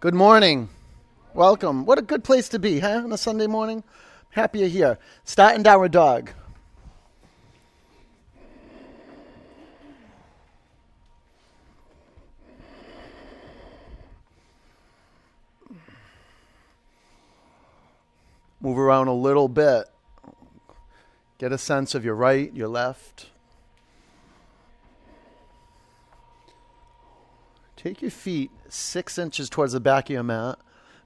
Good morning. Welcome. What a good place to be, huh? On a Sunday morning. Happy you're here. Starting downward dog. Move around a little bit. Get a sense of your right, your left. Take your feet six inches towards the back of your mat.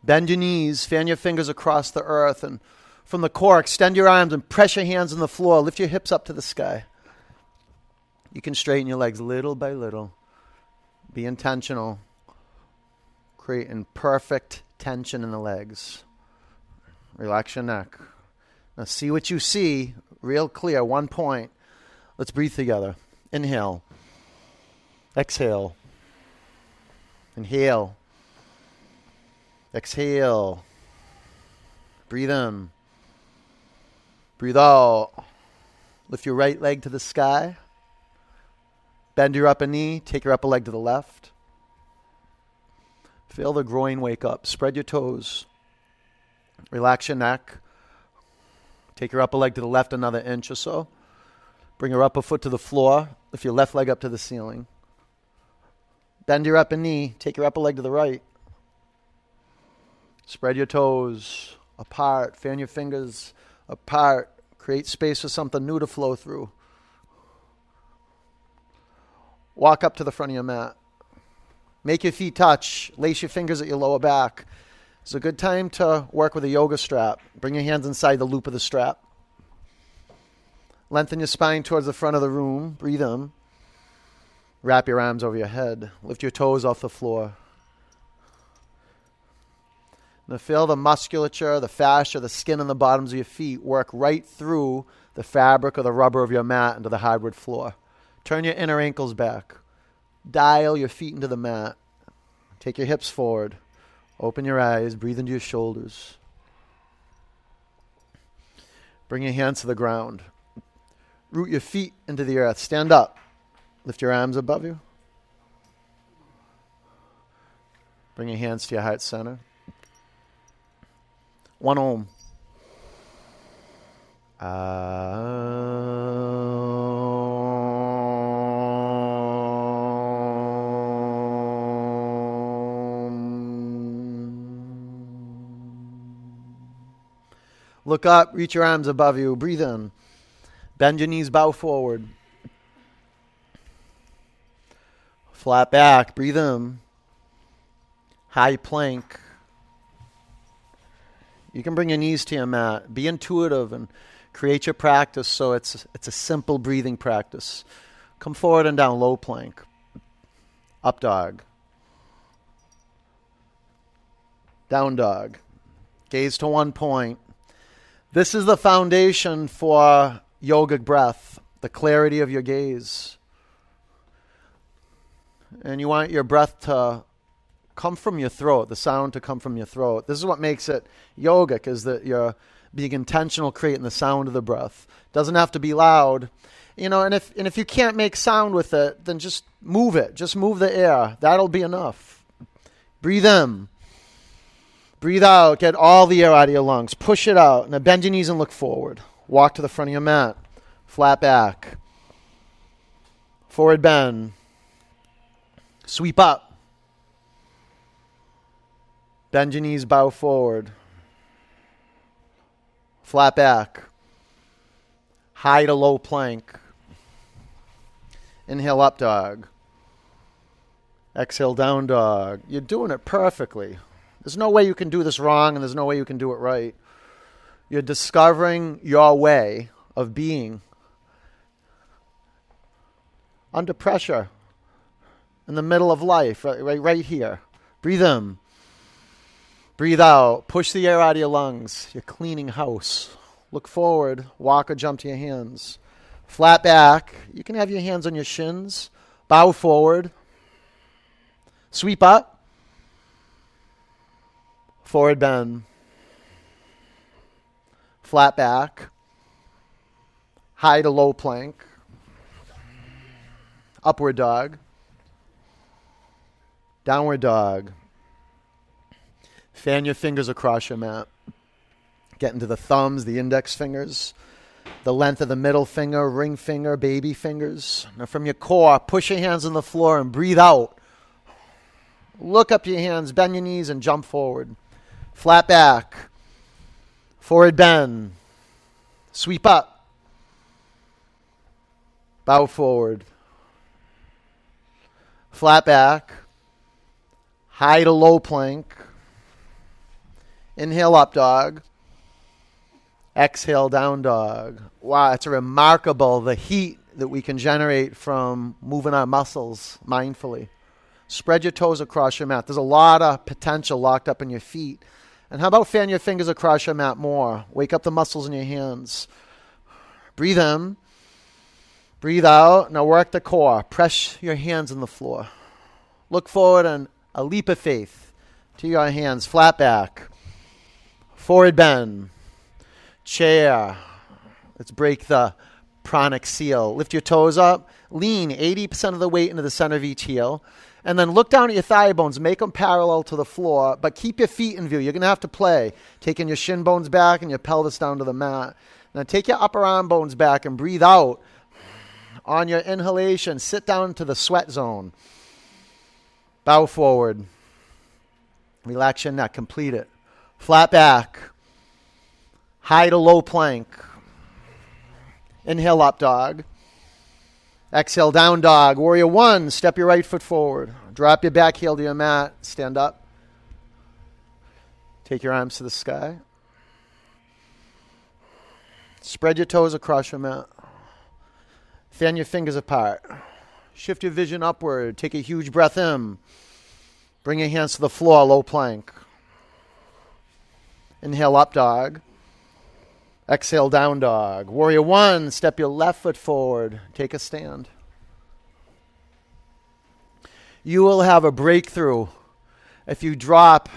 Bend your knees, fan your fingers across the earth, and from the core, extend your arms and press your hands on the floor. Lift your hips up to the sky. You can straighten your legs little by little. Be intentional. Creating perfect tension in the legs. Relax your neck. Now, see what you see real clear. One point. Let's breathe together. Inhale. Exhale. Inhale. Exhale. Breathe in. Breathe out. Lift your right leg to the sky. Bend your upper knee. Take your upper leg to the left. Feel the groin wake up. Spread your toes. Relax your neck. Take your upper leg to the left another inch or so. Bring your upper foot to the floor. Lift your left leg up to the ceiling. Bend your upper knee. Take your upper leg to the right. Spread your toes apart. Fan your fingers apart. Create space for something new to flow through. Walk up to the front of your mat. Make your feet touch. Lace your fingers at your lower back. It's a good time to work with a yoga strap. Bring your hands inside the loop of the strap. Lengthen your spine towards the front of the room. Breathe in. Wrap your arms over your head. Lift your toes off the floor. Now feel the musculature, the fascia, the skin on the bottoms of your feet work right through the fabric or the rubber of your mat into the hardwood floor. Turn your inner ankles back. Dial your feet into the mat. Take your hips forward. Open your eyes. Breathe into your shoulders. Bring your hands to the ground. Root your feet into the earth. Stand up. Lift your arms above you. Bring your hands to your heart center. One Om. Look up, reach your arms above you, breathe in. Bend your knees, bow forward. Flat back, breathe in. High plank. You can bring your knees to your mat. Be intuitive and create your practice so it's it's a simple breathing practice. Come forward and down low plank. Up dog. Down dog. Gaze to one point. This is the foundation for yogic breath, the clarity of your gaze. And you want your breath to come from your throat, the sound to come from your throat. This is what makes it yogic, is that you're being intentional, creating the sound of the breath. Doesn't have to be loud. You know, and if and if you can't make sound with it, then just move it. Just move the air. That'll be enough. Breathe in. Breathe out. Get all the air out of your lungs. Push it out. Now bend your knees and look forward. Walk to the front of your mat. Flat back. Forward bend. Sweep up. Bend your knees, bow forward. Flat back. High to low plank. Inhale up dog. Exhale down dog. You're doing it perfectly. There's no way you can do this wrong, and there's no way you can do it right. You're discovering your way of being under pressure in the middle of life, right, right, right here. Breathe in. Breathe out. Push the air out of your lungs. You're cleaning house. Look forward. Walk or jump to your hands. Flat back. You can have your hands on your shins. Bow forward. Sweep up. Forward bend. Flat back. High to low plank. Upward dog. Downward dog. Fan your fingers across your mat. Get into the thumbs, the index fingers, the length of the middle finger, ring finger, baby fingers. Now, from your core, push your hands on the floor and breathe out. Look up your hands, bend your knees, and jump forward. Flat back, forward bend, sweep up, bow forward, flat back, high to low plank. Inhale up dog. Exhale down dog. Wow, it's remarkable the heat that we can generate from moving our muscles mindfully. Spread your toes across your mat. There's a lot of potential locked up in your feet. And how about fan your fingers across your mat more? Wake up the muscles in your hands. Breathe in. Breathe out. Now work the core. Press your hands on the floor. Look forward and a leap of faith to your hands. Flat back. Forward bend. Chair. Let's break the pranic seal. Lift your toes up. Lean 80% of the weight into the center of each heel. And then look down at your thigh bones. Make them parallel to the floor, but keep your feet in view. You're going to have to play. Taking your shin bones back and your pelvis down to the mat. Now take your upper arm bones back and breathe out. On your inhalation, sit down to the sweat zone. Bow forward. Relax your neck. Complete it. Flat back. High to low plank. Inhale up dog. Exhale down dog. Warrior one. Step your right foot forward. Drop your back heel to your mat. Stand up. Take your arms to the sky. Spread your toes across your mat. Fan your fingers apart. Shift your vision upward. Take a huge breath in. Bring your hands to the floor, low plank. Inhale up dog. Exhale down dog. Warrior one, step your left foot forward. Take a stand. You will have a breakthrough if you drop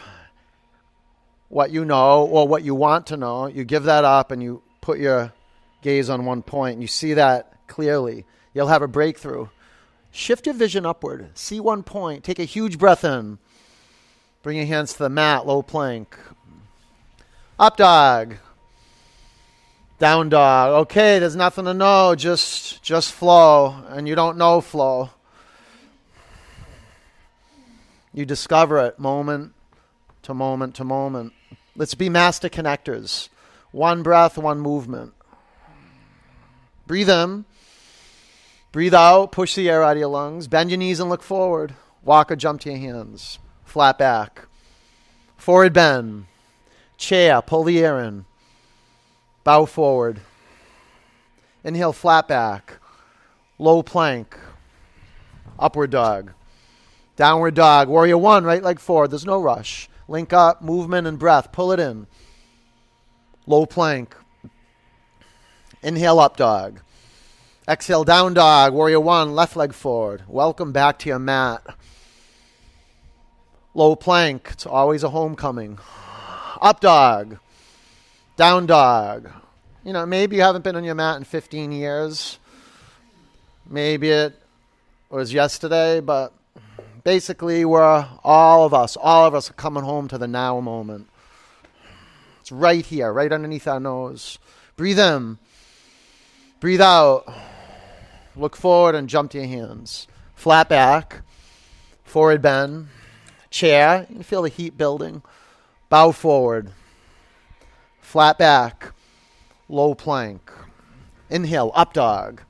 what you know or what you want to know. You give that up and you put your gaze on one point and you see that clearly. You'll have a breakthrough. Shift your vision upward. See one point. Take a huge breath in. Bring your hands to the mat, low plank. Up dog. Down dog. Okay, there's nothing to know. Just just flow. And you don't know flow. You discover it moment to moment to moment. Let's be master connectors. One breath, one movement. Breathe in. Breathe out. Push the air out of your lungs. Bend your knees and look forward. Walk or jump to your hands. Flat back. Forward bend. Chair. Pull the air in. Bow forward. Inhale, flat back. Low plank. Upward dog. Downward dog. Warrior one, right leg forward. There's no rush. Link up, movement and breath. Pull it in. Low plank. Inhale, up dog. Exhale, down dog. Warrior one, left leg forward. Welcome back to your mat. Low plank. It's always a homecoming. Up dog. Down dog. You know, maybe you haven't been on your mat in 15 years. Maybe it was yesterday, but basically, we're all of us, all of us are coming home to the now moment. It's right here, right underneath our nose. Breathe in. Breathe out. Look forward and jump to your hands. Flat back. Forward bend. Chair. You can feel the heat building. Bow forward. Flat back. Low plank. Inhale, up dog.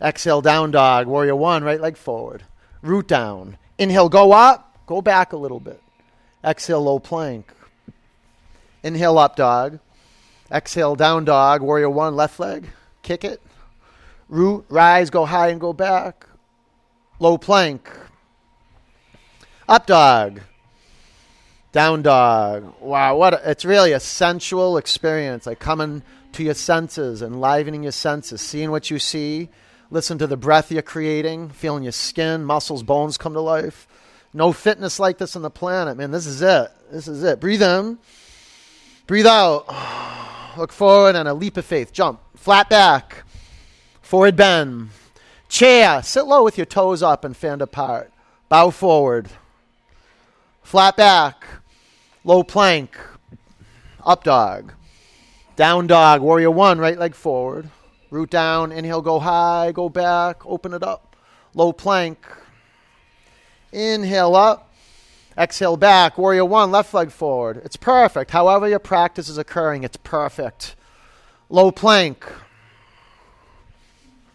Exhale, down dog. Warrior one, right leg forward. Root down. Inhale, go up. Go back a little bit. Exhale, low plank. Inhale, up dog. Exhale, down dog. Warrior one, left leg. Kick it. Root, rise, go high and go back. Low plank. Up dog. Down dog. Wow, what a, it's really a sensual experience. Like coming to your senses, enlivening your senses, seeing what you see, listen to the breath you're creating, feeling your skin, muscles, bones come to life. No fitness like this on the planet, man. This is it. This is it. Breathe in. Breathe out. Look forward and a leap of faith. Jump. Flat back. Forward bend. Chair. Sit low with your toes up and fan apart. Bow forward. Flat back Low plank. Up dog. Down dog. Warrior one, right leg forward. Root down. Inhale, go high. Go back. Open it up. Low plank. Inhale up. Exhale back. Warrior one, left leg forward. It's perfect. However, your practice is occurring, it's perfect. Low plank.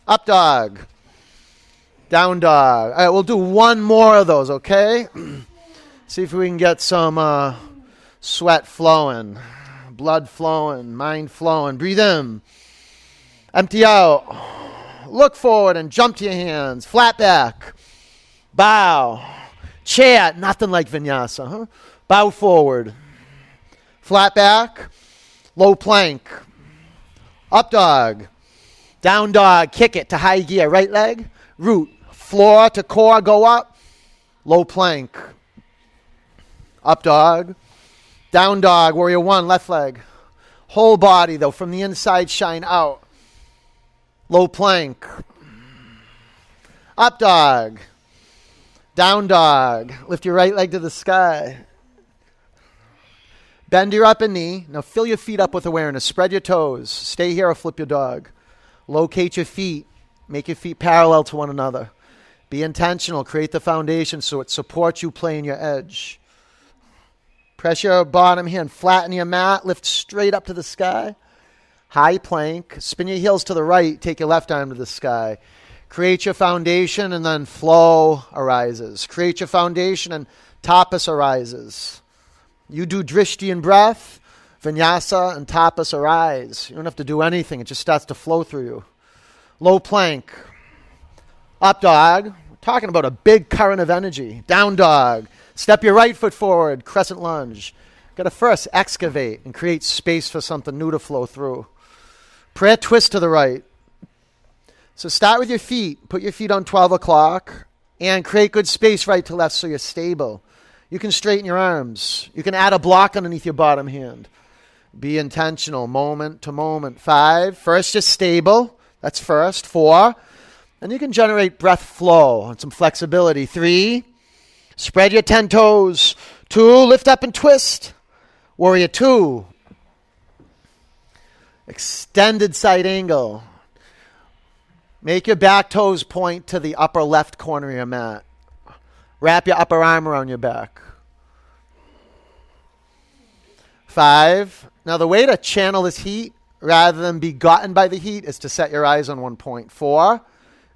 Up dog. Down dog. All right, we'll do one more of those, okay? See if we can get some uh, sweat flowing, blood flowing, mind flowing. Breathe in. Empty out. Look forward and jump to your hands. Flat back. Bow. Chair. Nothing like vinyasa, huh? Bow forward. Flat back. Low plank. Up dog. Down dog. Kick it to high gear. Right leg. Root. Floor to core. Go up. Low plank. Up dog. Down dog. Warrior one. Left leg. Whole body, though, from the inside, shine out. Low plank. Up dog. Down dog. Lift your right leg to the sky. Bend your upper knee. Now fill your feet up with awareness. Spread your toes. Stay here or flip your dog. Locate your feet. Make your feet parallel to one another. Be intentional. Create the foundation so it supports you playing your edge. Press your bottom hand. Flatten your mat. Lift straight up to the sky. High plank. Spin your heels to the right. Take your left arm to the sky. Create your foundation and then flow arises. Create your foundation and tapas arises. You do drishti and breath, vinyasa and tapas arise. You don't have to do anything, it just starts to flow through you. Low plank. Up dog. We're talking about a big current of energy. Down dog. Step your right foot forward, crescent lunge. Got to first excavate and create space for something new to flow through. Prayer twist to the right. So start with your feet. Put your feet on 12 o'clock and create good space right to left so you're stable. You can straighten your arms. You can add a block underneath your bottom hand. Be intentional, moment to moment. Five. First, just stable. That's first. Four. And you can generate breath flow and some flexibility. Three. Spread your 10 toes. Two. Lift up and twist. Warrior two. Extended side angle. Make your back toes point to the upper left corner of your mat. Wrap your upper arm around your back. Five. Now, the way to channel this heat rather than be gotten by the heat is to set your eyes on one point. Four.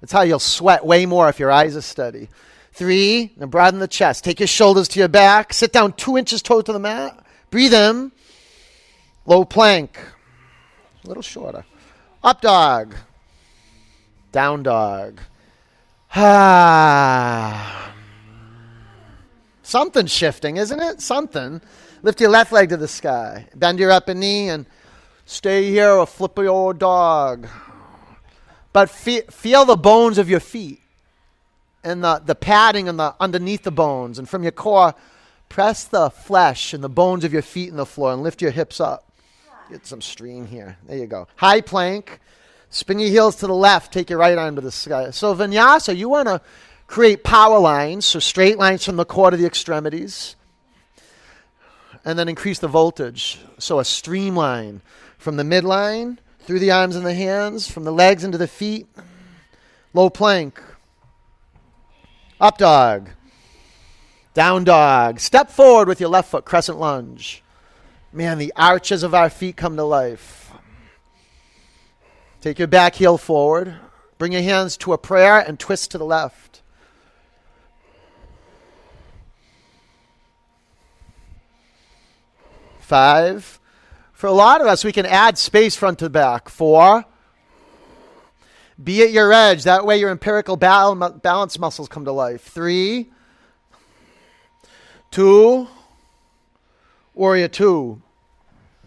That's how you'll sweat way more if your eyes are steady. Three. Now, broaden the chest. Take your shoulders to your back. Sit down two inches toe to the mat. Breathe in. Low plank. A little shorter. Up dog. Down dog. Ah. Something's shifting, isn't it? Something. Lift your left leg to the sky. Bend your upper knee and stay here or flip your dog. But fe- feel the bones of your feet and the, the padding and the underneath the bones. And from your core, press the flesh and the bones of your feet in the floor and lift your hips up. Get some stream here. There you go. High plank. Spin your heels to the left. Take your right arm to the sky. So vinyasa, you want to create power lines, so straight lines from the core to the extremities, and then increase the voltage. So a streamline from the midline through the arms and the hands, from the legs into the feet. Low plank. Up dog. Down dog. Step forward with your left foot, crescent lunge. Man, the arches of our feet come to life. Take your back heel forward. Bring your hands to a prayer and twist to the left. Five. For a lot of us, we can add space front to back. Four. Be at your edge. That way, your empirical balance muscles come to life. Three. Two. Warrior two.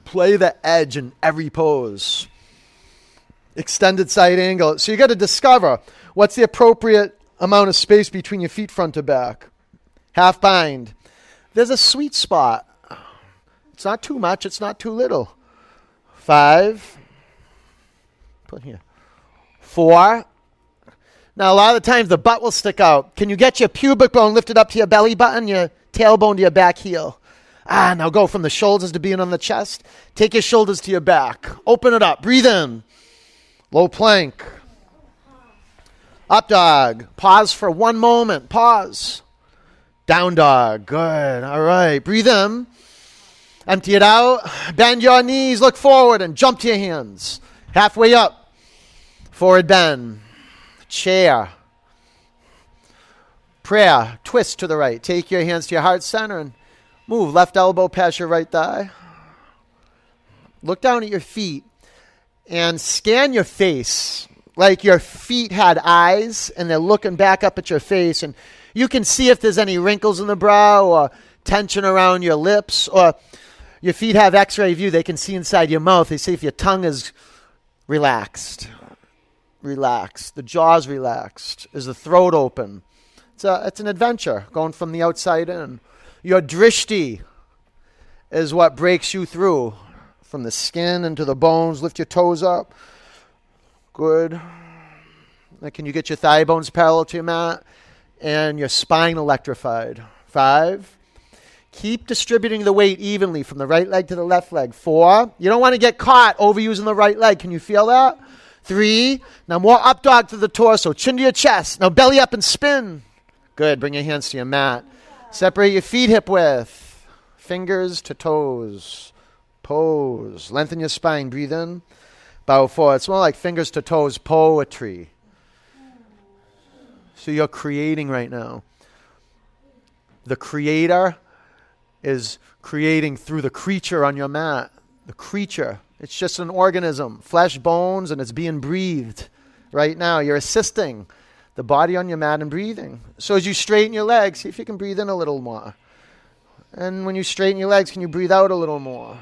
Play the edge in every pose. Extended side angle. So you got to discover what's the appropriate amount of space between your feet front to back. Half bind. There's a sweet spot. It's not too much, it's not too little. Five. Put here. Four. Now, a lot of the times the butt will stick out. Can you get your pubic bone lifted up to your belly button, your tailbone to your back heel? Ah, now go from the shoulders to being on the chest. Take your shoulders to your back. Open it up. Breathe in. Low plank. Up dog. Pause for one moment. Pause. Down dog. Good. All right. Breathe in. Empty it out. Bend your knees. Look forward and jump to your hands. Halfway up. Forward bend. Chair. Prayer. Twist to the right. Take your hands to your heart center and move left elbow past your right thigh. Look down at your feet and scan your face like your feet had eyes and they're looking back up at your face and you can see if there's any wrinkles in the brow or tension around your lips or your feet have x-ray view they can see inside your mouth they see if your tongue is relaxed relaxed the jaw's relaxed is the throat open it's, a, it's an adventure going from the outside in your drishti is what breaks you through from the skin into the bones. Lift your toes up. Good. Can you get your thigh bones parallel to your mat and your spine electrified? Five. Keep distributing the weight evenly from the right leg to the left leg. Four. You don't want to get caught overusing the right leg. Can you feel that? Three. Now more up dog to the torso. Chin to your chest. Now belly up and spin. Good. Bring your hands to your mat. Separate your feet hip width. Fingers to toes. Pose. Lengthen your spine. Breathe in. Bow forward. It's more like fingers to toes poetry. So you're creating right now. The creator is creating through the creature on your mat. The creature. It's just an organism, flesh, bones, and it's being breathed right now. You're assisting the body on your mat and breathing. So as you straighten your legs, see if you can breathe in a little more. And when you straighten your legs, can you breathe out a little more?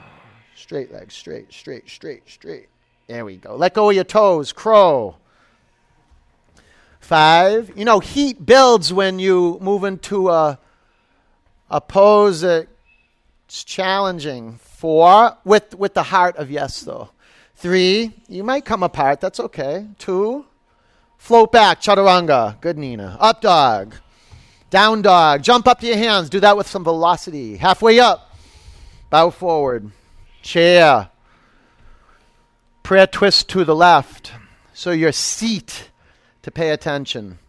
Straight legs, straight, straight, straight, straight. There we go. Let go of your toes. Crow. Five. You know, heat builds when you move into a, a pose that's challenging. Four. With, with the heart of yes, though. Three. You might come apart. That's okay. Two. Float back. Chaturanga. Good, Nina. Up dog. Down dog. Jump up to your hands. Do that with some velocity. Halfway up. Bow forward chair. Prayer twist to the left. So your seat to pay attention.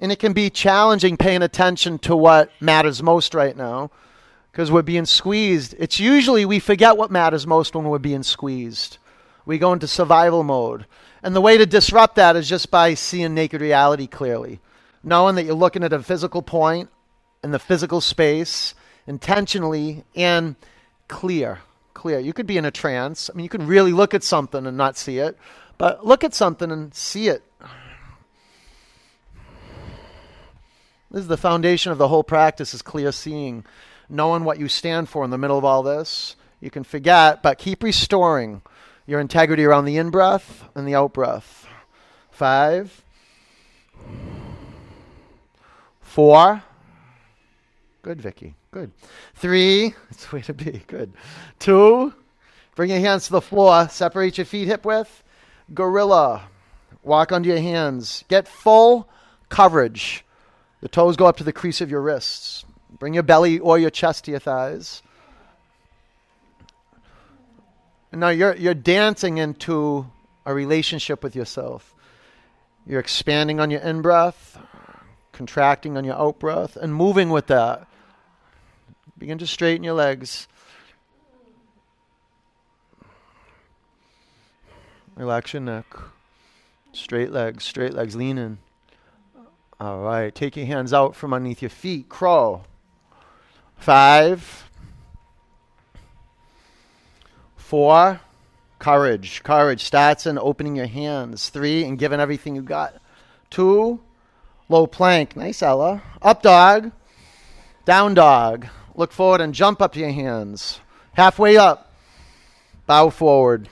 And it can be challenging paying attention to what matters most right now because we're being squeezed. It's usually we forget what matters most when we're being squeezed. We go into survival mode. And the way to disrupt that is just by seeing naked reality clearly, knowing that you're looking at a physical point in the physical space intentionally and clear. Clear. You could be in a trance. I mean, you can really look at something and not see it, but look at something and see it. This is the foundation of the whole practice is clear seeing, knowing what you stand for in the middle of all this. You can forget, but keep restoring your integrity around the in breath and the out breath. Five, four. Good, Vicky. Good. Three, It's the way to be. Good. Two, bring your hands to the floor. Separate your feet hip width. Gorilla. Walk onto your hands. Get full coverage. The toes go up to the crease of your wrists. Bring your belly or your chest to your thighs. And now you're, you're dancing into a relationship with yourself. You're expanding on your in breath, contracting on your out breath, and moving with that. Begin to straighten your legs. Relax your neck. Straight legs, straight legs, lean in. All right, take your hands out from underneath your feet. Crawl. Five. Four. Courage. Courage starts in opening your hands. Three, and giving everything you got. Two. Low plank. Nice, Ella. Up dog. Down dog. Look forward and jump up to your hands. Halfway up, bow forward.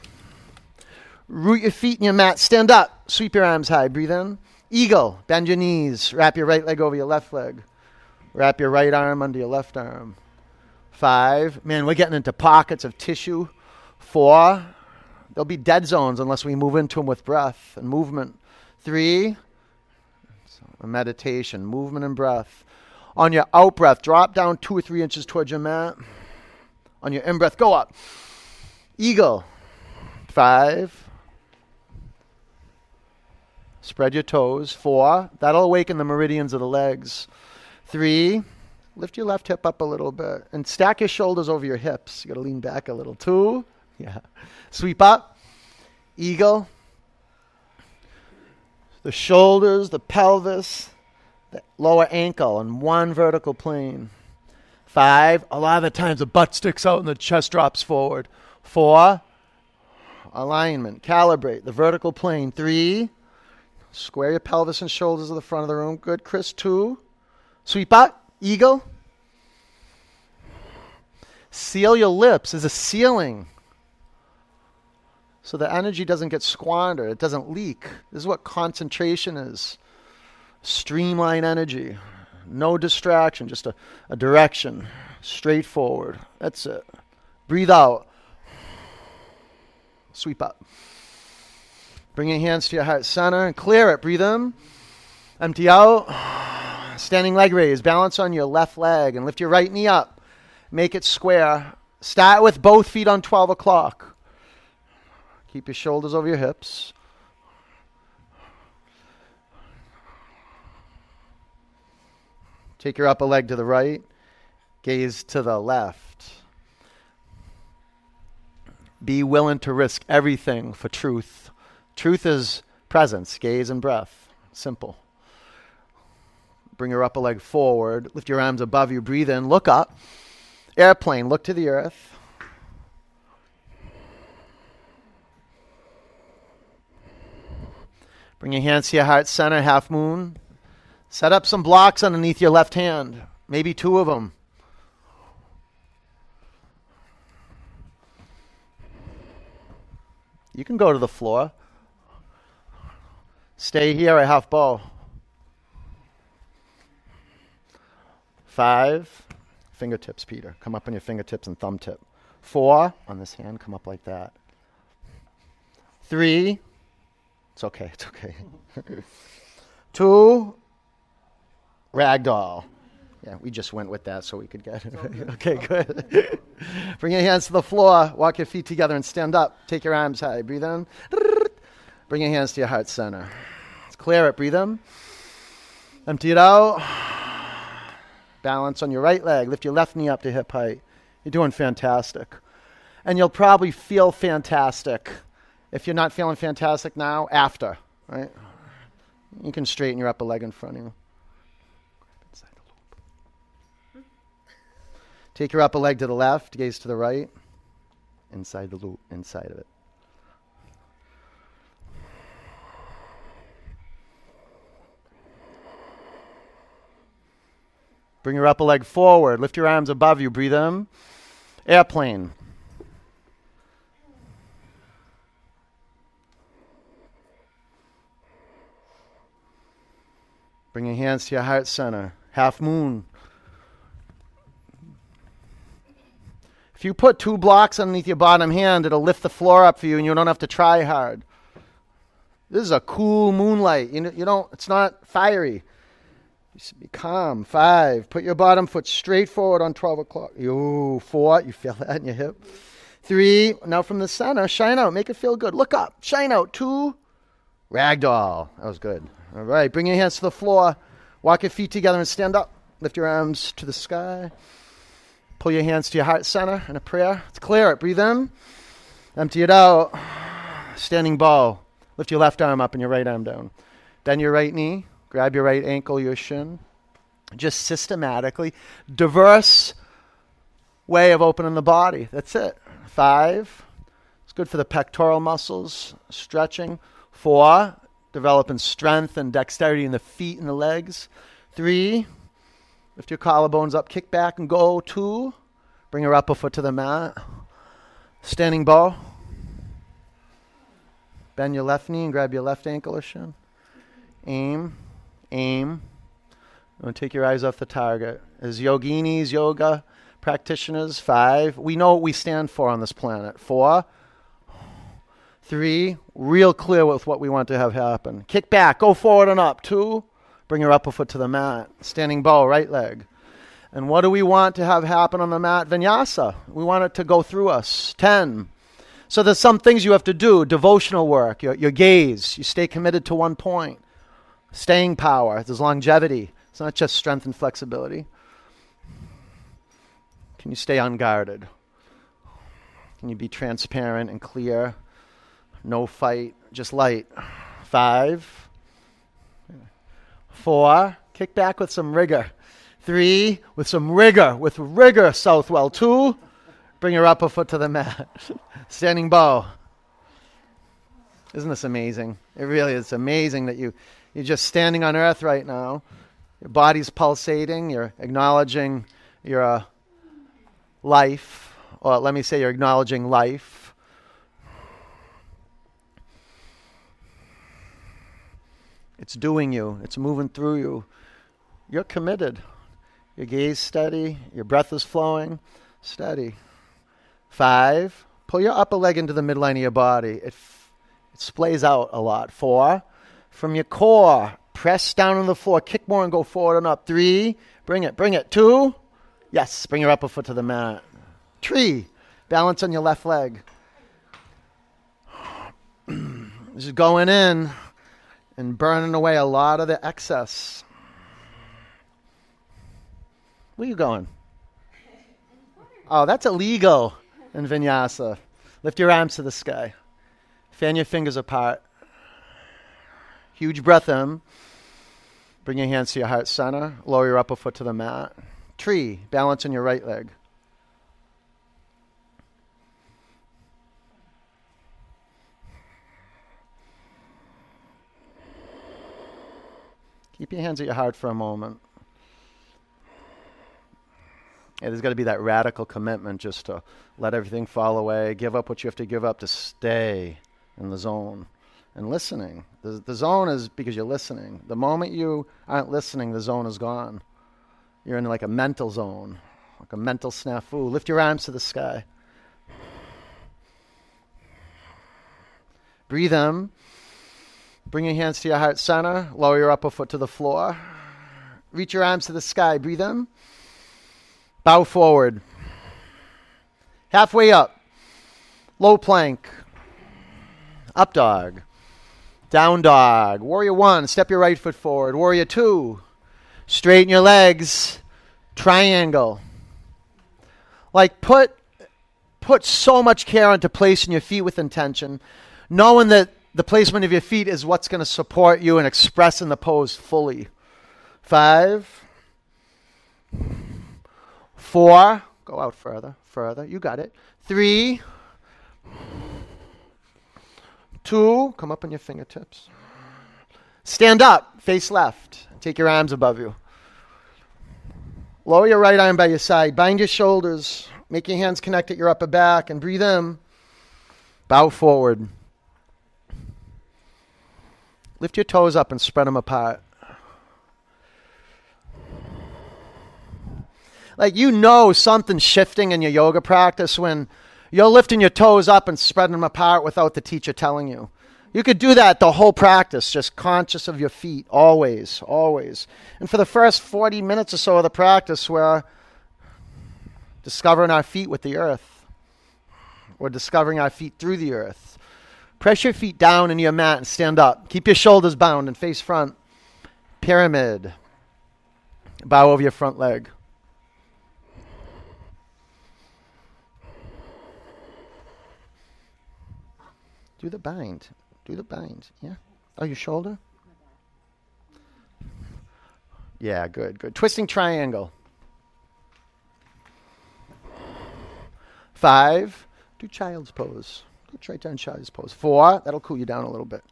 Root your feet in your mat. Stand up. Sweep your arms high. Breathe in. Eagle. Bend your knees. Wrap your right leg over your left leg. Wrap your right arm under your left arm. Five. Man, we're getting into pockets of tissue. Four. There'll be dead zones unless we move into them with breath and movement. Three. A meditation, movement and breath. On your out breath, drop down two or three inches towards your mat. On your in breath, go up. Eagle. Five. Spread your toes. Four. That'll awaken the meridians of the legs. Three. Lift your left hip up a little bit and stack your shoulders over your hips. You got to lean back a little. Two. Yeah. Sweep up. Eagle. The shoulders, the pelvis, the lower ankle on one vertical plane. Five. A lot of the times the butt sticks out and the chest drops forward. Four. Alignment. Calibrate the vertical plane. Three. Square your pelvis and shoulders to the front of the room. Good, Chris. Two. Sweep up. Eagle. Seal your lips. There's a sealing. So the energy doesn't get squandered. It doesn't leak. This is what concentration is. Streamline energy. No distraction, just a, a direction. Straightforward. That's it. Breathe out. Sweep up. Bring your hands to your heart center and clear it. Breathe in. Empty out. Standing leg raise. Balance on your left leg and lift your right knee up. Make it square. Start with both feet on 12 o'clock. Keep your shoulders over your hips. Take your upper leg to the right. Gaze to the left. Be willing to risk everything for truth. Truth is presence, gaze, and breath. Simple. Bring your upper leg forward. Lift your arms above you. Breathe in. Look up. Airplane. Look to the earth. Bring your hands to your heart center, half moon. Set up some blocks underneath your left hand, maybe two of them. You can go to the floor. Stay here at half bow. Five. Fingertips, Peter. Come up on your fingertips and thumb tip. Four. On this hand, come up like that. Three. It's okay. It's okay. Two. Ragdoll. Yeah, we just went with that so we could get it. okay, good. Bring your hands to the floor. Walk your feet together and stand up. Take your arms high. Breathe in. Bring your hands to your heart center. Let's clear it. Breathe in. Empty it out. Balance on your right leg. Lift your left knee up to hip height. You're doing fantastic. And you'll probably feel fantastic. If you're not feeling fantastic now, after, right? You can straighten your upper leg in front of you. Take your upper leg to the left, gaze to the right. Inside the loop, inside of it. Bring your upper leg forward. Lift your arms above you. Breathe in. Airplane. Bring your hands to your heart center. Half moon. If you put two blocks underneath your bottom hand, it'll lift the floor up for you and you don't have to try hard. This is a cool moonlight. You, know, you don't, it's not fiery. Be calm. Five. Put your bottom foot straight forward on 12 o'clock. Ooh, four. You feel that in your hip. Three. Now from the center, shine out. Make it feel good. Look up. Shine out. Two. Ragdoll. That was good. All right. Bring your hands to the floor. Walk your feet together and stand up. Lift your arms to the sky. Pull your hands to your heart center in a prayer. Let's clear it. Breathe in. Empty it out. Standing bow. Lift your left arm up and your right arm down. Bend your right knee. Grab your right ankle, your shin. Just systematically, diverse way of opening the body. That's it. Five. It's good for the pectoral muscles, stretching. Four. Developing strength and dexterity in the feet and the legs. Three. Lift your collarbones up, kick back and go. Two. Bring your upper foot to the mat. Standing bow. Bend your left knee and grab your left ankle or shin. Aim aim. Don't take your eyes off the target. As yoginis, yoga practitioners, five. We know what we stand for on this planet. Four. Three. Real clear with what we want to have happen. Kick back. Go forward and up. Two. Bring your upper foot to the mat. Standing bow, right leg. And what do we want to have happen on the mat? Vinyasa. We want it to go through us. 10. So there's some things you have to do devotional work, your, your gaze. You stay committed to one point. Staying power. There's longevity. It's not just strength and flexibility. Can you stay unguarded? Can you be transparent and clear? No fight, just light. Five. Four. Kick back with some rigor. Three. With some rigor. With rigor, Southwell. Two. Bring your upper foot to the mat. Standing bow. Isn't this amazing? It really is amazing that you, you're just standing on earth right now. Your body's pulsating. You're acknowledging your uh, life. Or let me say, you're acknowledging life. It's doing you, it's moving through you. You're committed. Your gaze steady, your breath is flowing, steady. Five, pull your upper leg into the midline of your body. It, f- it splays out a lot. Four, from your core, press down on the floor, kick more and go forward and up. Three, bring it, bring it. Two, yes, bring your upper foot to the mat. Three, balance on your left leg. this is going in and burning away a lot of the excess. Where you going? Oh, that's illegal in vinyasa. Lift your arms to the sky. Fan your fingers apart. Huge breath in. Bring your hands to your heart center. Lower your upper foot to the mat. Tree. Balance on your right leg. Keep your hands at your heart for a moment. Yeah, there's got to be that radical commitment just to let everything fall away, give up what you have to give up to stay in the zone and listening. The, the zone is because you're listening. The moment you aren't listening, the zone is gone. You're in like a mental zone, like a mental snafu. Lift your arms to the sky. Breathe in. Bring your hands to your heart center. Lower your upper foot to the floor. Reach your arms to the sky. Breathe in. Bow forward. Halfway up. Low plank. Up dog. Down dog. Warrior one. Step your right foot forward. Warrior two. Straighten your legs. Triangle. Like put put so much care into placing your feet with intention, knowing that the placement of your feet is what's going to support you and express in the pose fully. Five, four, go out further, further. You got it. Three, two, come up on your fingertips. Stand up, face left. Take your arms above you. Lower your right arm by your side. Bind your shoulders. Make your hands connect at your upper back and breathe in. Bow forward. Lift your toes up and spread them apart. Like you know something's shifting in your yoga practice when you're lifting your toes up and spreading them apart without the teacher telling you. You could do that the whole practice, just conscious of your feet, always, always. And for the first 40 minutes or so of the practice, we're discovering our feet with the earth. We're discovering our feet through the earth. Press your feet down into your mat and stand up. Keep your shoulders bound and face front. Pyramid. Bow over your front leg. Do the bind. Do the bind. Yeah. Oh, your shoulder? Yeah, good, good. Twisting triangle. Five. Do child's pose. Go try down child's pose. Four. That'll cool you down a little bit.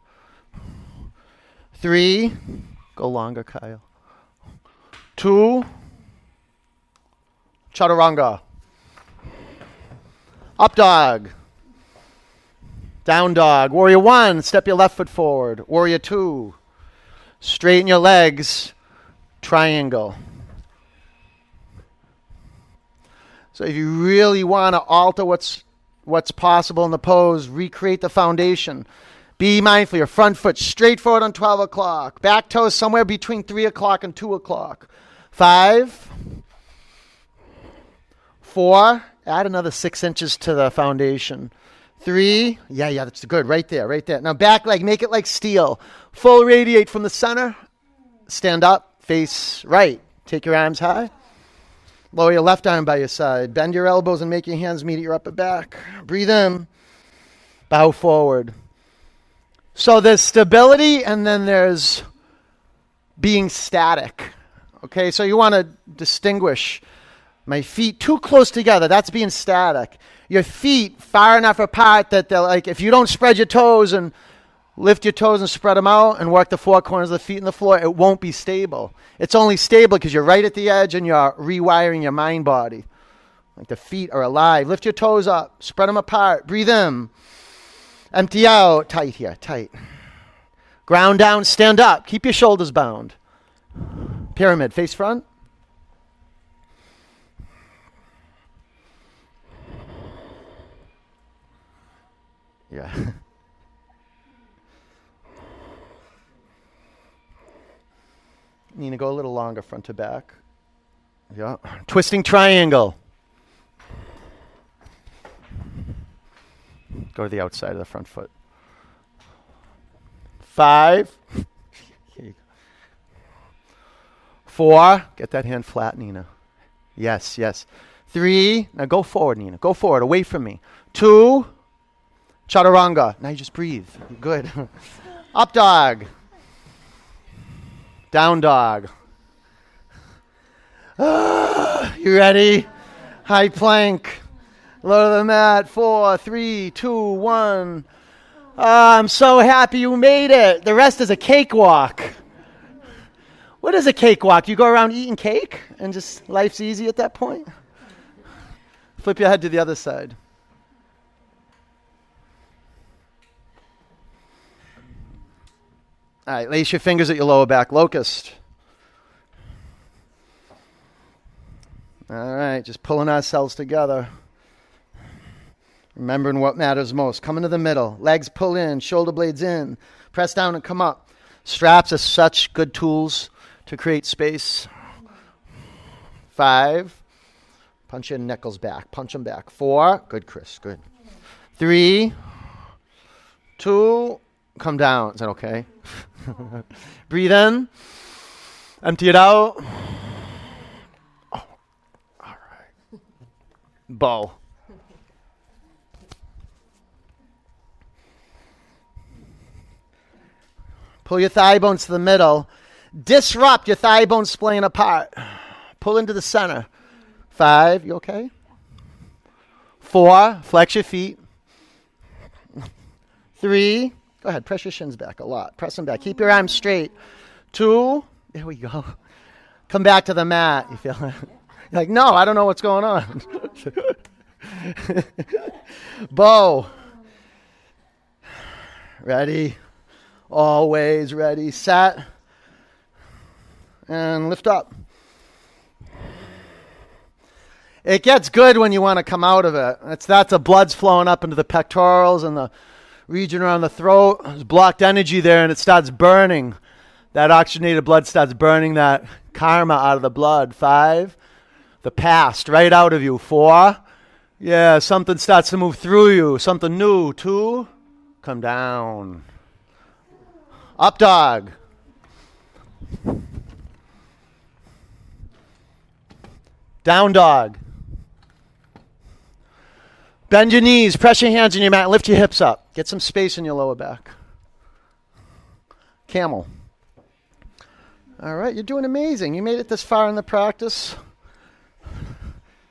Three. Go longer, Kyle. Two. Chaturanga. Up dog. Down dog. Warrior one, step your left foot forward. Warrior two, straighten your legs. Triangle. So if you really want to alter what's what's possible in the pose, recreate the foundation. Be mindful. Your front foot straight forward on 12 o'clock. Back toes somewhere between 3 o'clock and 2 o'clock. Five. Four. Add another six inches to the foundation. Three. Yeah, yeah, that's good. Right there, right there. Now back leg, make it like steel. Full radiate from the center. Stand up, face right. Take your arms high. Lower your left arm by your side. Bend your elbows and make your hands meet at your upper back. Breathe in. Bow forward. So there's stability and then there's being static. Okay, so you want to distinguish my feet too close together. That's being static. Your feet far enough apart that they're like, if you don't spread your toes and lift your toes and spread them out and work the four corners of the feet in the floor, it won't be stable. It's only stable because you're right at the edge and you're rewiring your mind body. Like the feet are alive. Lift your toes up, spread them apart, breathe in. Empty out. Tight here, tight. Ground down, stand up. Keep your shoulders bound. Pyramid, face front. Yeah. Nina, go a little longer front to back. Yeah. Twisting triangle. Go to the outside of the front foot. Five. Four. Get that hand flat, Nina. Yes, yes. Three. Now go forward, Nina. Go forward, away from me. Two. Chaturanga. Now you just breathe. Good. Up dog. Down dog. You ready? High plank. Low to the mat. Four, three, two, one. Ah, I'm so happy you made it. The rest is a cakewalk. What is a cakewalk? You go around eating cake and just life's easy at that point? Flip your head to the other side. All right, lace your fingers at your lower back, locust. All right, just pulling ourselves together. Remembering what matters most. Coming to the middle. Legs pull in, shoulder blades in. Press down and come up. Straps are such good tools to create space. Five. Punch your knuckles back. Punch them back. Four. Good, Chris. Good. Three. Two. Come down. Is that okay? Breathe in. Empty it out. Oh, all right. Bow. Pull your thigh bones to the middle. Disrupt your thigh bones splaying apart. Pull into the center. Five. You okay? Four. Flex your feet. Three. Go ahead, press your shins back a lot. Press them back. Keep your arms straight. Two. There we go. Come back to the mat. You feel You're like, no, I don't know what's going on. Bow. Ready. Always ready. Set. And lift up. It gets good when you want to come out of it. It's that's the blood's flowing up into the pectorals and the region around the throat. There's blocked energy there, and it starts burning. That oxygenated blood starts burning that karma out of the blood. Five, the past right out of you. Four, yeah, something starts to move through you. Something new. Two, come down. Up dog. Down dog. Bend your knees, press your hands in your mat, lift your hips up. Get some space in your lower back. Camel. All right, you're doing amazing. You made it this far in the practice.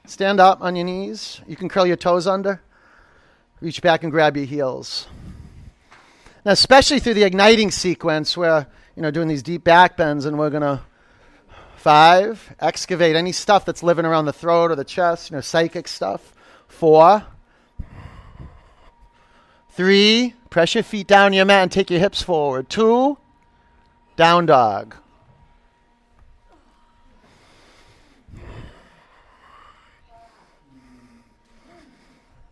Stand up on your knees. You can curl your toes under. Reach back and grab your heels. Now, especially through the igniting sequence where, you know, doing these deep back bends, and we're going to five, excavate any stuff that's living around the throat or the chest, you know, psychic stuff. Four, Three, press your feet down your mat and take your hips forward. Two, down dog.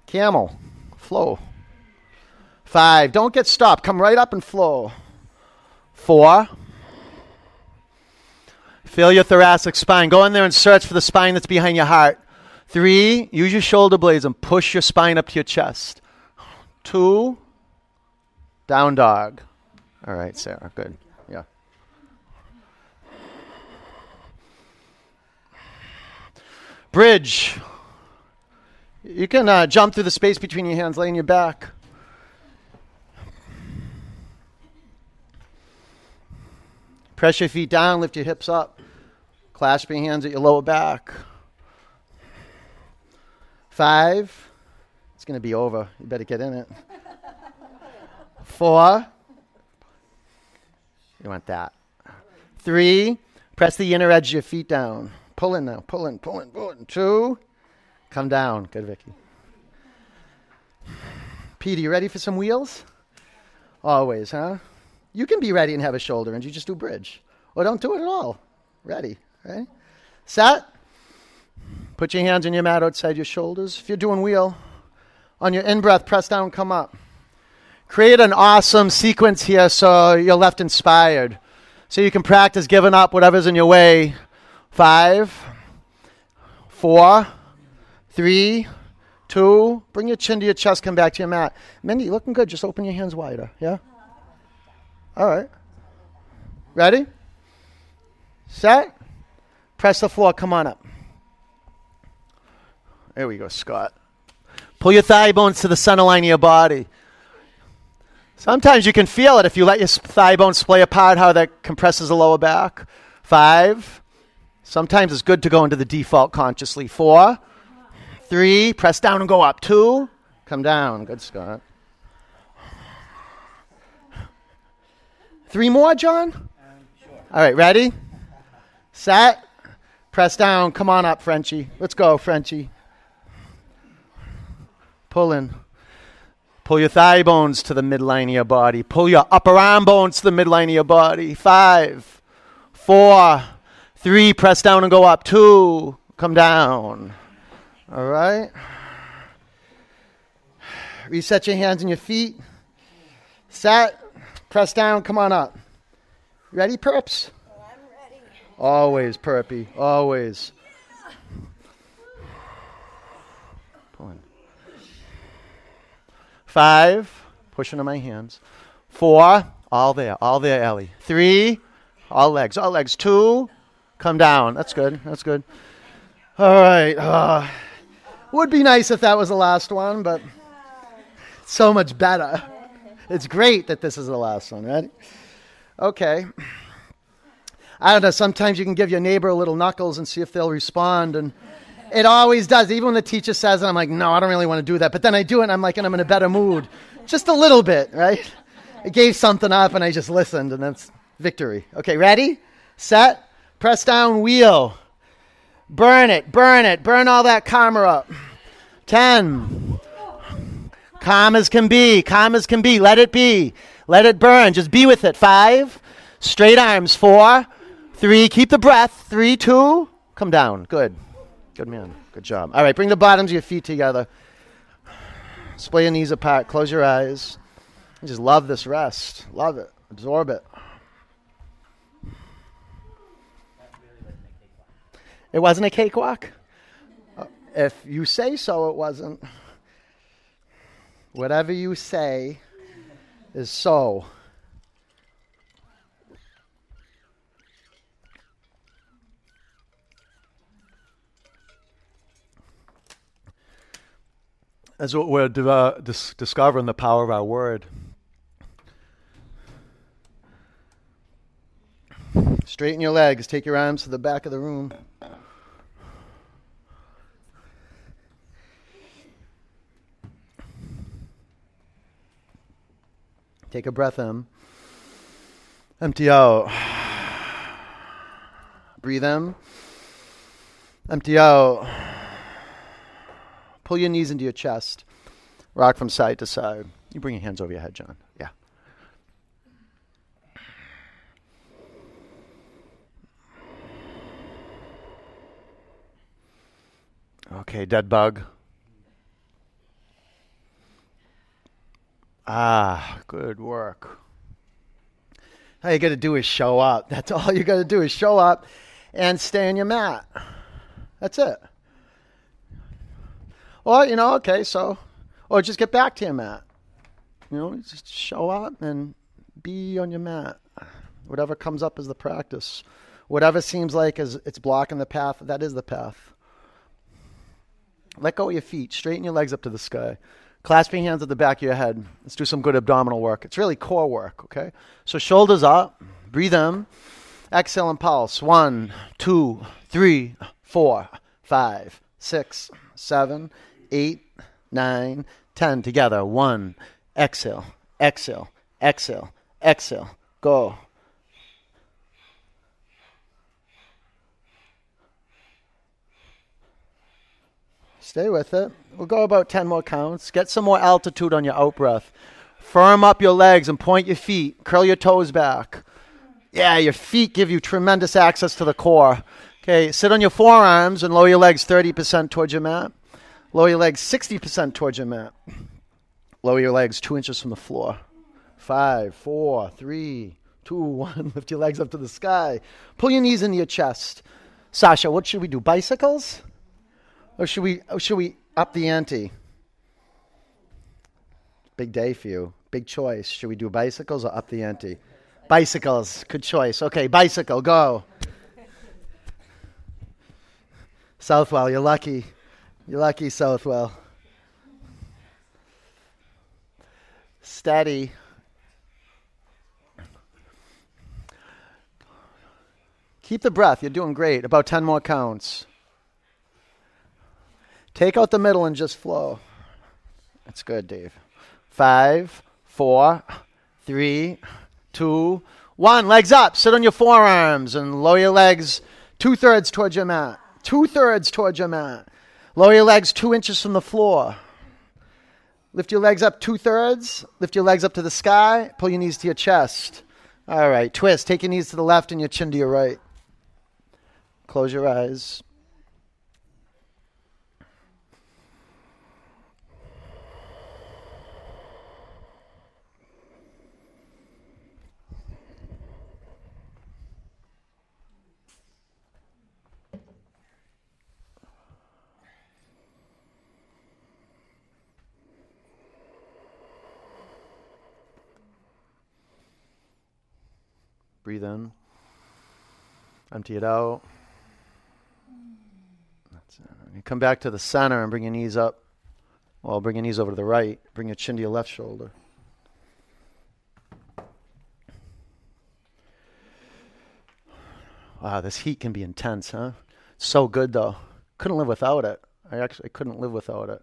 Camel, flow. Five. Don't get stopped. Come right up and flow. Four. Feel your thoracic spine. Go in there and search for the spine that's behind your heart. Three. Use your shoulder blades and push your spine up to your chest. Two. Down dog. All right, Sarah. Good. Yeah. Bridge. You can uh, jump through the space between your hands, laying your back. Press your feet down, lift your hips up. Clasp your hands at your lower back. Five. It's going to be over. You better get in it. Four. You want that. Three. Press the inner edge of your feet down. Pull in now. Pull in, pull in, pull in. Two. Come down. Good, Vicky. Peter, you ready for some wheels? Always, huh? You can be ready and have a shoulder, and you just do bridge. Or don't do it at all. Ready, right? Set. Put your hands on your mat outside your shoulders. If you're doing wheel, on your in breath, press down, come up. Create an awesome sequence here so you're left inspired. So you can practice giving up whatever's in your way. Five, four, three, two. Bring your chin to your chest, come back to your mat. Mindy, looking good. Just open your hands wider. Yeah? All right. Ready? Set. Press the floor. Come on up. There we go, Scott. Pull your thigh bones to the center line of your body. Sometimes you can feel it if you let your thigh bones splay apart, how that compresses the lower back. Five. Sometimes it's good to go into the default consciously. Four. Three. Press down and go up. Two. Come down. Good, Scott. Three more, John? All right, ready? Set. Press down. Come on up, Frenchie. Let's go, Frenchie. Pull in. Pull your thigh bones to the midline of your body. Pull your upper arm bones to the midline of your body. Five, four, three. Press down and go up. Two. Come down. All right. Reset your hands and your feet. Set. Press down. Come on up. Ready, perps? Oh, I'm ready. Always, perpy. Always. Pulling. Five. Pushing to my hands. Four. All there. All there, Ellie. Three. All legs. All legs. Two. Come down. That's good. That's good. All right. Uh, would be nice if that was the last one, but so much better. It's great that this is the last one, right? Okay. I don't know. Sometimes you can give your neighbor a little knuckles and see if they'll respond. And it always does. Even when the teacher says it, I'm like, no, I don't really want to do that. But then I do it and I'm like, and I'm in a better mood. Just a little bit, right? I gave something up and I just listened, and that's victory. Okay, ready? Set. Press down wheel. Burn it, burn it, burn all that karma up. Ten. Calm as can be, calm as can be. Let it be. Let it burn. Just be with it. Five. Straight arms. Four. Three. Keep the breath. Three, two. Come down. Good. Good man. Good job. All right, bring the bottoms of your feet together. Splay your knees apart. Close your eyes. Just love this rest. Love it. Absorb it. It wasn't a cakewalk? Uh, if you say so, it wasn't. Whatever you say is so. That's what we're uh, dis- discovering the power of our word. Straighten your legs. Take your arms to the back of the room. Take a breath in. Empty out. Breathe in. Empty out. Pull your knees into your chest. Rock from side to side. You bring your hands over your head, John. Yeah. Okay, dead bug. Ah, good work. All you got to do is show up. That's all you got to do is show up and stay on your mat. That's it. Or, you know, okay, so, or just get back to your mat. You know, just show up and be on your mat. Whatever comes up is the practice. Whatever seems like is it's blocking the path, that is the path. Let go of your feet. Straighten your legs up to the sky. Clasp your hands at the back of your head. Let's do some good abdominal work. It's really core work, okay? So shoulders up. Breathe in. Exhale and pulse. One, two, three, four, five, six, seven, eight, nine, ten. Together. One. Exhale. Exhale. Exhale. Exhale. Go. Stay with it. We'll go about 10 more counts. Get some more altitude on your out breath. Firm up your legs and point your feet. Curl your toes back. Yeah, your feet give you tremendous access to the core. Okay, sit on your forearms and lower your legs 30% towards your mat. Lower your legs 60% towards your mat. Lower your legs two inches from the floor. Five, four, three, two, one. Lift your legs up to the sky. Pull your knees into your chest. Sasha, what should we do? Bicycles? Or should we or should we up the ante? Big day for you. Big choice. Should we do bicycles or up the ante? Bicycles. Good choice. Okay, bicycle, go. Southwell, you're lucky. You're lucky, Southwell. Steady. Keep the breath. You're doing great. About 10 more counts. Take out the middle and just flow. That's good, Dave. Five, four, three, two, one. Legs up. Sit on your forearms and lower your legs two thirds towards your mat. Two thirds towards your mat. Lower your legs two inches from the floor. Lift your legs up two thirds. Lift your legs up to the sky. Pull your knees to your chest. All right. Twist. Take your knees to the left and your chin to your right. Close your eyes. Breathe in. Empty it out. That's it. Come back to the center and bring your knees up. Well, bring your knees over to the right. Bring your chin to your left shoulder. Wow, this heat can be intense, huh? So good though. Couldn't live without it. I actually couldn't live without it.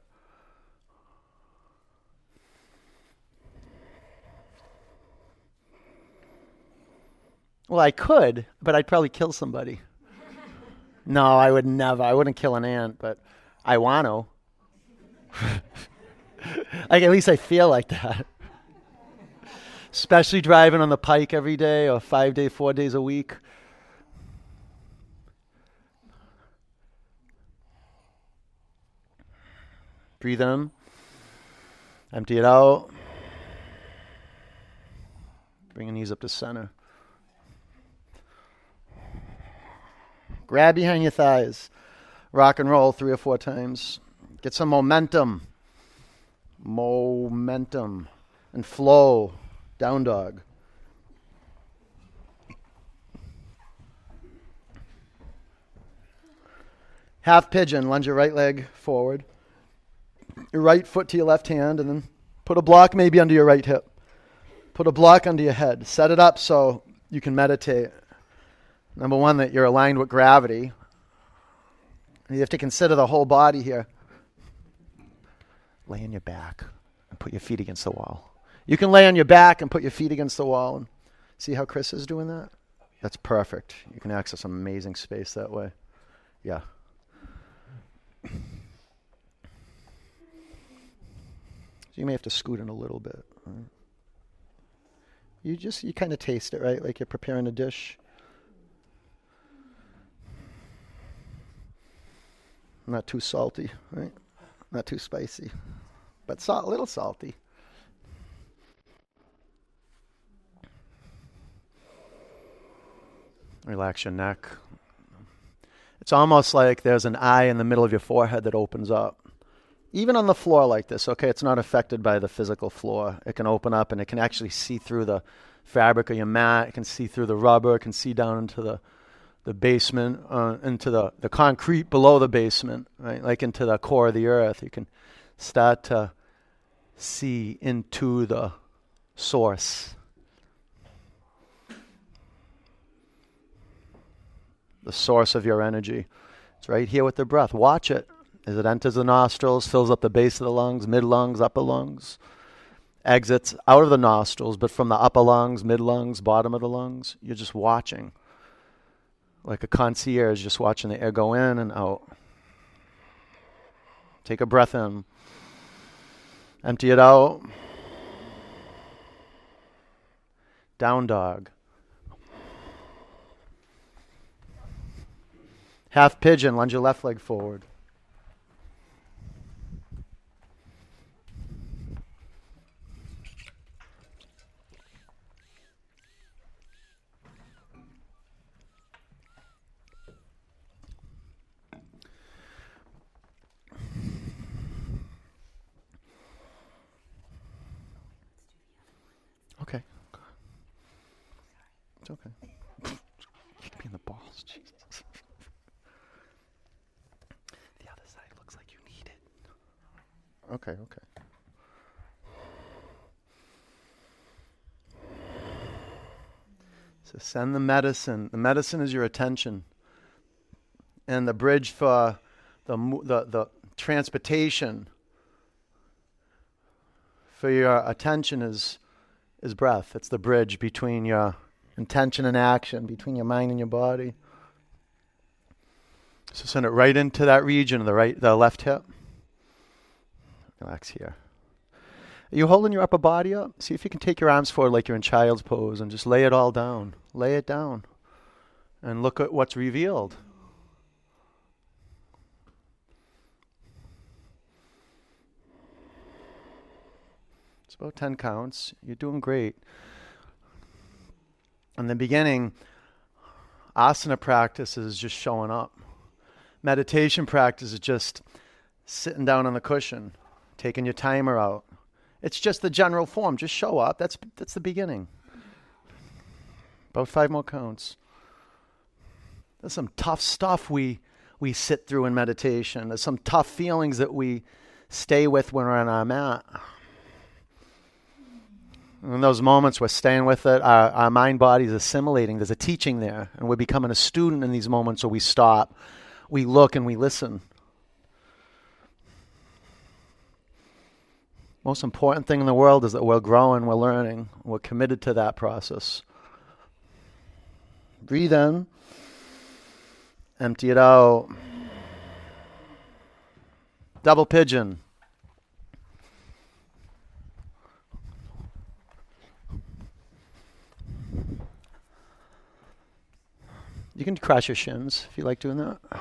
Well, I could, but I'd probably kill somebody. no, I would never. I wouldn't kill an ant, but I want to. like at least I feel like that. Especially driving on the pike every day or five day, four days a week. Breathe in. Empty it out. Bring your knees up to center. Grab behind your thighs. Rock and roll three or four times. Get some momentum. Momentum. And flow. Down dog. Half pigeon. Lunge your right leg forward. Your right foot to your left hand, and then put a block maybe under your right hip. Put a block under your head. Set it up so you can meditate. Number one, that you're aligned with gravity. You have to consider the whole body here. Lay on your back and put your feet against the wall. You can lay on your back and put your feet against the wall and see how Chris is doing that? That's perfect. You can access some amazing space that way. Yeah. So you may have to scoot in a little bit. Right? You just you kind of taste it, right? Like you're preparing a dish. Not too salty, right? Not too spicy, but salt, a little salty. Relax your neck. It's almost like there's an eye in the middle of your forehead that opens up. Even on the floor like this, okay, it's not affected by the physical floor. It can open up and it can actually see through the fabric of your mat, it can see through the rubber, it can see down into the the basement, uh, into the, the concrete below the basement, right? Like into the core of the earth. You can start to see into the source. The source of your energy. It's right here with the breath. Watch it as it enters the nostrils, fills up the base of the lungs, mid lungs, upper lungs, exits out of the nostrils, but from the upper lungs, mid lungs, bottom of the lungs. You're just watching. Like a concierge, just watching the air go in and out. Take a breath in. Empty it out. Down dog. Half pigeon, lunge your left leg forward. Okay. It's okay. Kick me in the balls, Jesus. the other side looks like you need it. Okay, okay. So send the medicine. The medicine is your attention. And the bridge for the, the, the transportation for your attention is is breath. It's the bridge between your intention and action, between your mind and your body. So send it right into that region, of the right, the left hip. Relax here. Are you holding your upper body up? See if you can take your arms forward like you're in child's pose and just lay it all down. Lay it down. And look at what's revealed. It's about 10 counts. You're doing great. In the beginning, asana practice is just showing up. Meditation practice is just sitting down on the cushion, taking your timer out. It's just the general form. Just show up. That's that's the beginning. About five more counts. There's some tough stuff we we sit through in meditation. There's some tough feelings that we stay with when we're on our mat. In those moments, we're staying with it. Our, our mind body is assimilating. There's a teaching there. And we're becoming a student in these moments where we stop, we look, and we listen. Most important thing in the world is that we're growing, we're learning, we're committed to that process. Breathe in, empty it out. Double pigeon. You can cross your shins if you like doing that. I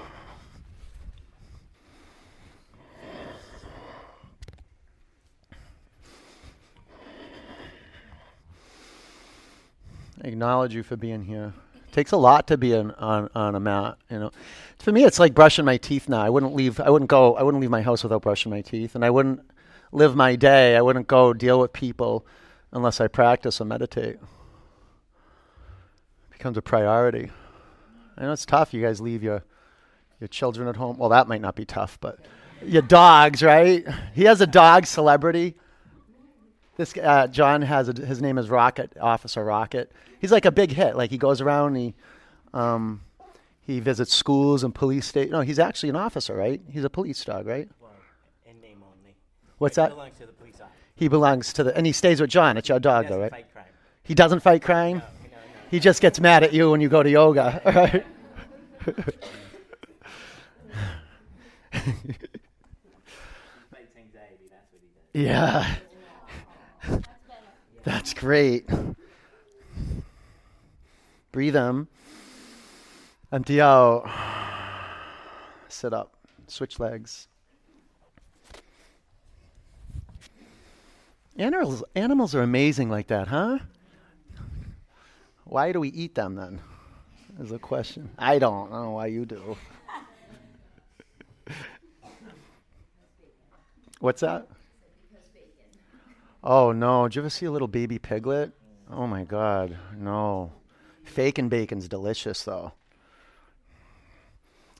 acknowledge you for being here. It takes a lot to be on, on, on a mat, you know. For me it's like brushing my teeth now. I wouldn't leave I wouldn't go I wouldn't leave my house without brushing my teeth and I wouldn't live my day. I wouldn't go deal with people unless I practice and meditate. It becomes a priority. I know it's tough. You guys leave your your children at home. Well, that might not be tough, but your dogs, right? He has a dog celebrity. This uh, John has a, his name is Rocket Officer Rocket. He's like a big hit. Like he goes around. he um, he visits schools and police state. No, he's actually an officer, right? He's a police dog, right? Well, in name only. What's He that? belongs to the police office. He belongs to the and he stays with John. It's your dog, though, right? fight crime. He doesn't fight crime. No. He just gets mad at you when you go to yoga, right? Yeah. That's great. Breathe in. Empty out. Sit up. Switch legs. Animals, animals are amazing like that, huh? Why do we eat them then? Is a question. I don't. I don't know why you do. What's that? Oh no! Did you ever see a little baby piglet? Oh my God! No. Fake and bacon's delicious though.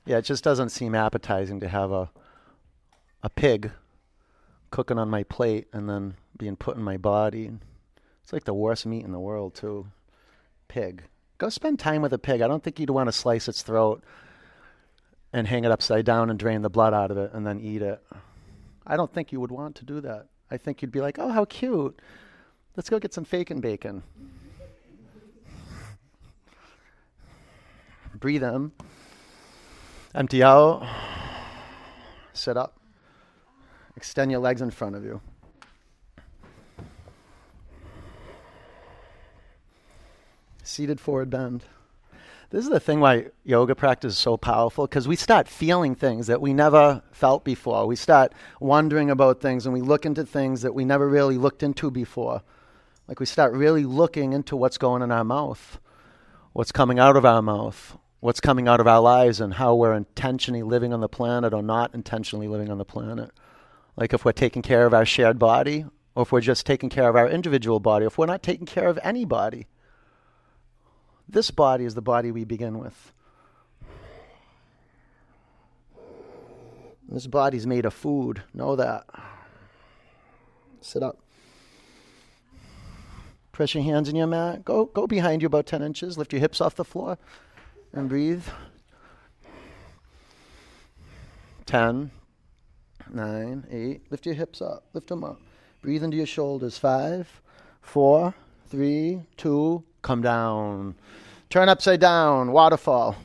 Yeah, it just doesn't seem appetizing to have a a pig cooking on my plate and then being put in my body. It's like the worst meat in the world too. Pig. Go spend time with a pig. I don't think you'd want to slice its throat and hang it upside down and drain the blood out of it and then eat it. I don't think you would want to do that. I think you'd be like, "Oh, how cute. Let's go get some fake and bacon." Breathe in. Empty out. Sit up. Extend your legs in front of you. Seated forward bend. This is the thing why yoga practice is so powerful because we start feeling things that we never felt before. We start wondering about things and we look into things that we never really looked into before. Like we start really looking into what's going in our mouth, what's coming out of our mouth, what's coming out of our lives, and how we're intentionally living on the planet or not intentionally living on the planet. Like if we're taking care of our shared body, or if we're just taking care of our individual body, if we're not taking care of anybody. This body is the body we begin with. This body's made of food. Know that. Sit up. Press your hands in your mat. Go, go behind you about 10 inches. Lift your hips off the floor and breathe. 10, 9, 8. Lift your hips up. Lift them up. Breathe into your shoulders. 5, 4, 3, 2. Come down. Turn upside down. Waterfall.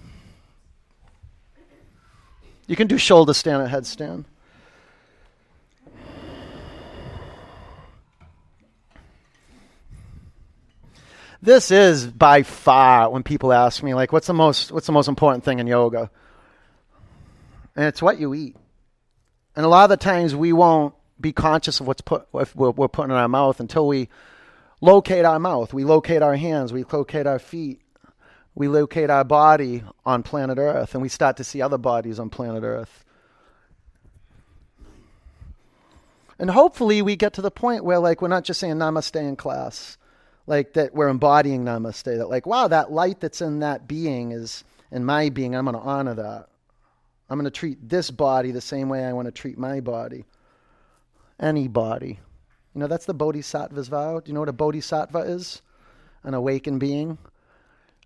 You can do shoulder stand or headstand. This is by far when people ask me like what's the most what's the most important thing in yoga? And it's what you eat. And a lot of the times we won't be conscious of what's put we're, we're putting in our mouth until we locate our mouth, we locate our hands, we locate our feet, we locate our body on planet Earth, and we start to see other bodies on planet Earth. And hopefully, we get to the point where, like, we're not just saying namaste in class, like, that we're embodying namaste, that, like, wow, that light that's in that being is in my being. I'm going to honor that. I'm going to treat this body the same way I want to treat my body. Any body. You know, that's the Bodhisattva's vow. Do you know what a Bodhisattva is? An awakened being.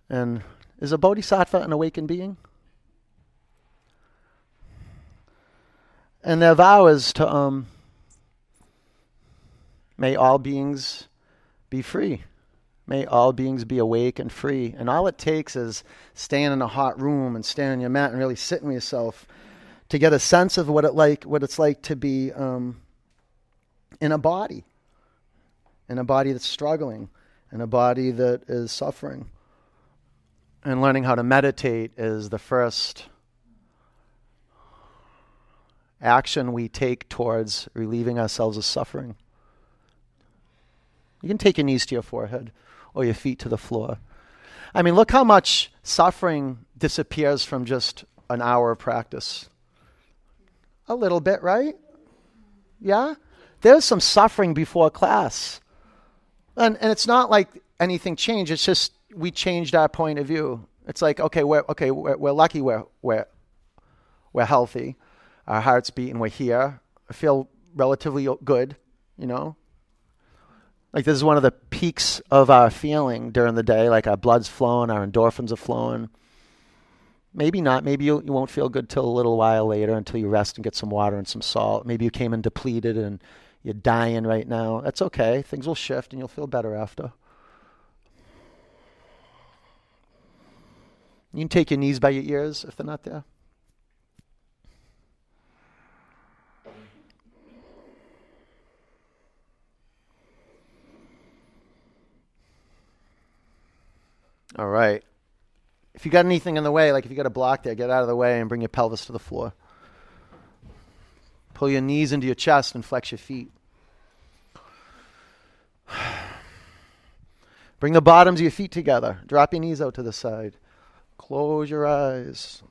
And is a Bodhisattva an awakened being? And their vow is to um, may all beings be free. May all beings be awake and free. And all it takes is staying in a hot room and standing on your mat and really sitting with yourself to get a sense of what it like what it's like to be um, in a body, in a body that's struggling, in a body that is suffering. And learning how to meditate is the first action we take towards relieving ourselves of suffering. You can take your knees to your forehead or your feet to the floor. I mean, look how much suffering disappears from just an hour of practice. A little bit, right? Yeah? There's some suffering before class. And, and it's not like anything changed, it's just we changed our point of view. It's like, okay, we're, okay, we're, we're lucky we're, we're, we're healthy. Our heart's beating, we're here. I feel relatively good, you know? Like this is one of the peaks of our feeling during the day. Like our blood's flowing, our endorphins are flowing. Maybe not. Maybe you, you won't feel good till a little while later until you rest and get some water and some salt. Maybe you came in depleted and you're dying right now. That's okay. Things will shift and you'll feel better after. You can take your knees by your ears if they're not there. All right. If you got anything in the way, like if you got a block there, get out of the way and bring your pelvis to the floor. Pull your knees into your chest and flex your feet. Bring the bottoms of your feet together. Drop your knees out to the side. Close your eyes.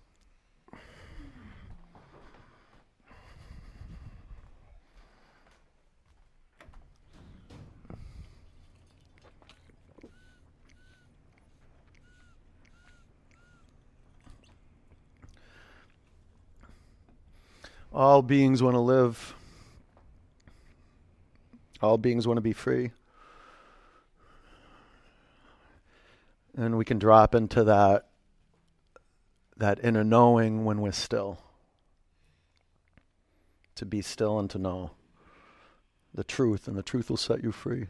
All beings want to live. All beings want to be free. And we can drop into that that inner knowing when we're still. To be still and to know the truth, and the truth will set you free.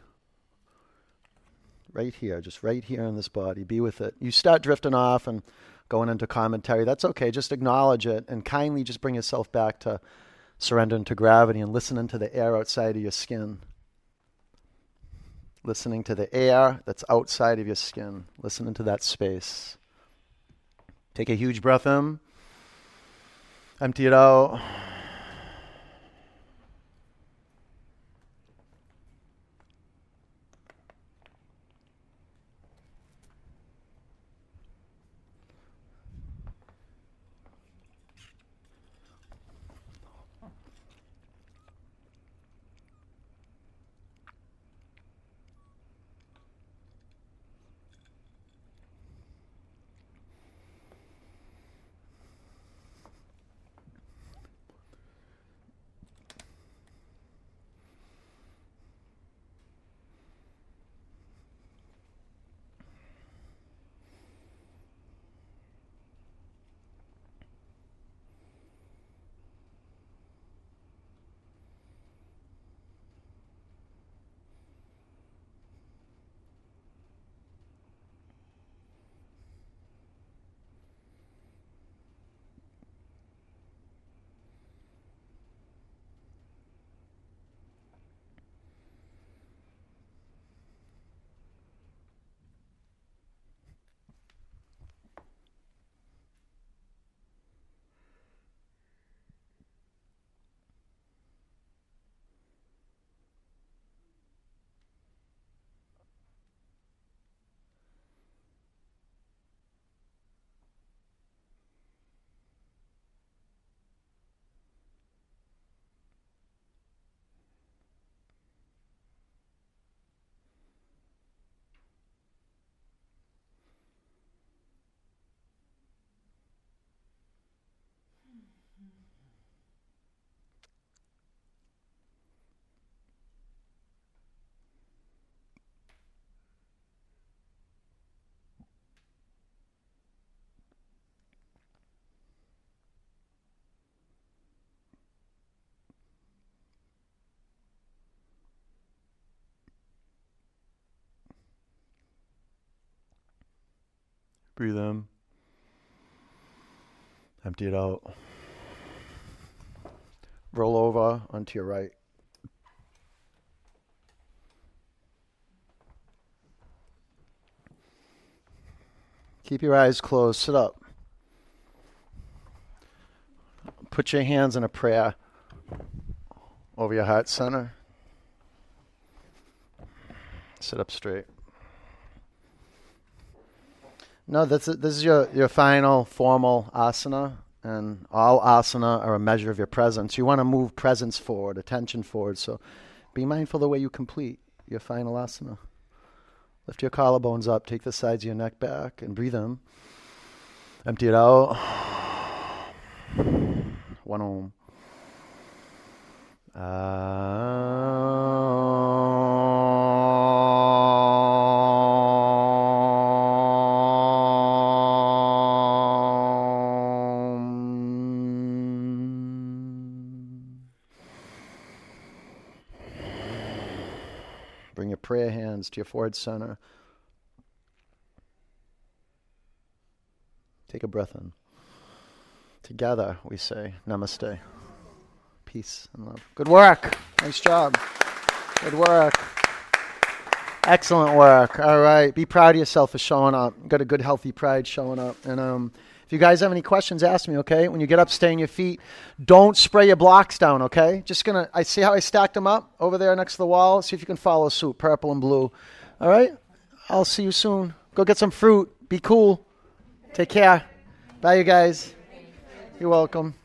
Right here, just right here in this body, be with it. You start drifting off and going into commentary, that's okay. Just acknowledge it and kindly just bring yourself back to surrendering to gravity and listening to the air outside of your skin. Listening to the air that's outside of your skin, listening to that space. Take a huge breath in, empty it out. Breathe in. Empty it out. Roll over onto your right. Keep your eyes closed. Sit up. Put your hands in a prayer over your heart center. Sit up straight. No, that's this is your, your final formal asana, and all asana are a measure of your presence. You want to move presence forward, attention forward. So, be mindful the way you complete your final asana. Lift your collarbones up, take the sides of your neck back, and breathe in. Empty it out. One om. Bring prayer to your forehead center. Take a breath in. Together, we say namaste. Peace and love. Good work. Nice job. Good work. Excellent work. All right. Be proud of yourself for showing up. Got a good, healthy pride showing up. And um, if you guys have any questions, ask me, okay? When you get up, stay on your feet. Don't spray your blocks down, okay? Just gonna, I see how I stacked them up over there next to the wall. See if you can follow suit, purple and blue. All right? I'll see you soon. Go get some fruit. Be cool. Take care. Bye, you guys. You're welcome.